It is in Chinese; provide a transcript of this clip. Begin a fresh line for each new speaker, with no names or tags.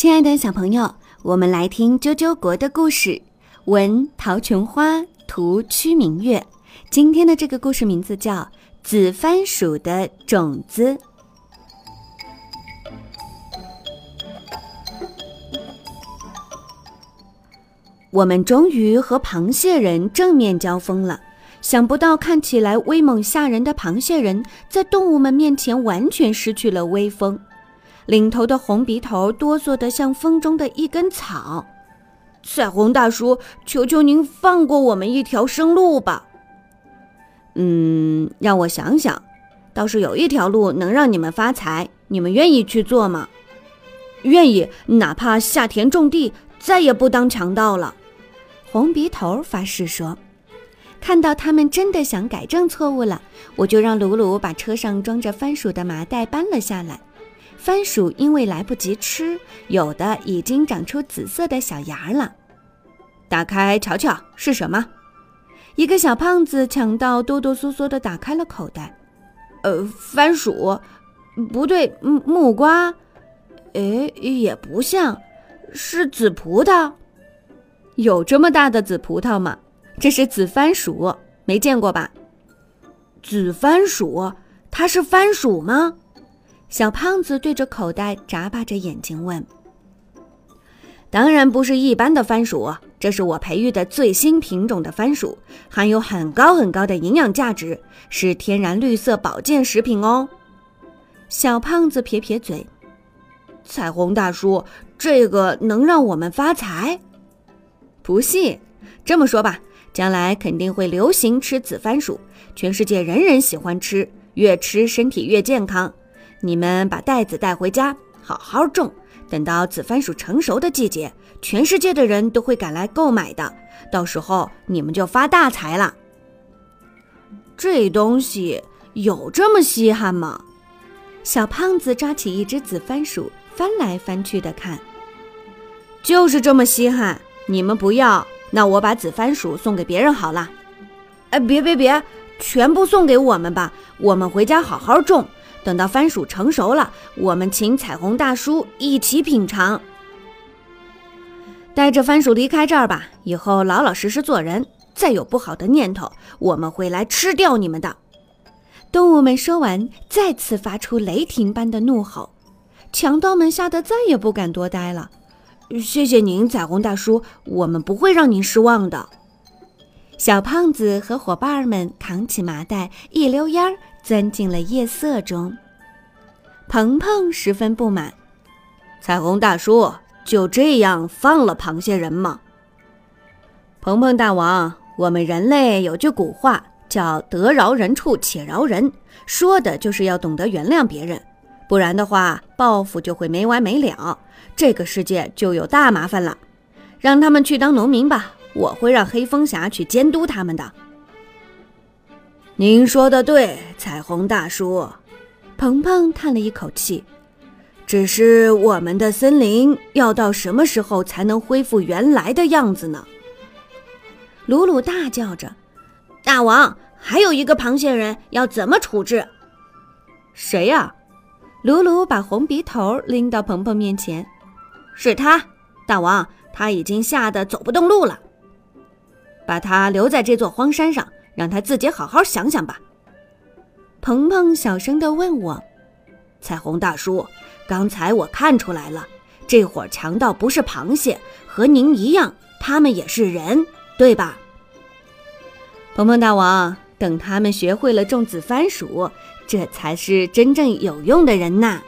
亲爱的小朋友，我们来听啾啾国的故事。文陶琼花，图屈明月。今天的这个故事名字叫《紫番薯的种子》。我们终于和螃蟹人正面交锋了。想不到，看起来威猛吓人的螃蟹人，在动物们面前完全失去了威风。领头的红鼻头哆嗦得像风中的一根草。彩虹大叔，求求您放过我们一条生路吧。嗯，让我想想，倒是有一条路能让你们发财，你们愿意去做吗？愿意，哪怕下田种地，再也不当强盗了。红鼻头发誓说。看到他们真的想改正错误了，我就让鲁鲁把车上装着番薯的麻袋搬了下来。番薯因为来不及吃，有的已经长出紫色的小芽了。打开瞧瞧是什么？一个小胖子抢到，哆哆嗦嗦地打开了口袋。呃，番薯？不对，木木瓜？哎，也不像，是紫葡萄。有这么大的紫葡萄吗？这是紫番薯，没见过吧？紫番薯，它是番薯吗？小胖子对着口袋眨巴着眼睛问：“当然不是一般的番薯，这是我培育的最新品种的番薯，含有很高很高的营养价值，是天然绿色保健食品哦。”小胖子撇撇嘴：“彩虹大叔，这个能让我们发财？不信，这么说吧，将来肯定会流行吃紫番薯，全世界人人喜欢吃，越吃身体越健康。”你们把袋子带回家，好好种。等到紫番薯成熟的季节，全世界的人都会赶来购买的。到时候你们就发大财了。这东西有这么稀罕吗？小胖子抓起一只紫番薯，翻来翻去的看。就是这么稀罕。你们不要，那我把紫番薯送给别人好了。哎，别别别，全部送给我们吧，我们回家好好种。等到番薯成熟了，我们请彩虹大叔一起品尝。带着番薯离开这儿吧，以后老老实实做人。再有不好的念头，我们会来吃掉你们的。动物们说完，再次发出雷霆般的怒吼。强盗们吓得再也不敢多待了。谢谢您，彩虹大叔，我们不会让您失望的。小胖子和伙伴们扛起麻袋，一溜烟儿。钻进了夜色中，鹏鹏十分不满。彩虹大叔就这样放了螃蟹人吗？鹏鹏大王，我们人类有句古话叫“得饶人处且饶人”，说的就是要懂得原谅别人，不然的话报复就会没完没了，这个世界就有大麻烦了。让他们去当农民吧，我会让黑风侠去监督他们的。您说的对，彩虹大叔，鹏鹏叹了一口气。只是我们的森林要到什么时候才能恢复原来的样子呢？鲁鲁大叫着：“大王，还有一个螃蟹人，要怎么处置？”谁呀？鲁鲁把红鼻头拎到鹏鹏面前：“是他，大王，他已经吓得走不动路了，把他留在这座荒山上。”让他自己好好想想吧。鹏鹏小声地问我：“彩虹大叔，刚才我看出来了，这伙强盗不是螃蟹，和您一样，他们也是人，对吧？”鹏鹏大王，等他们学会了种紫番薯，这才是真正有用的人呐。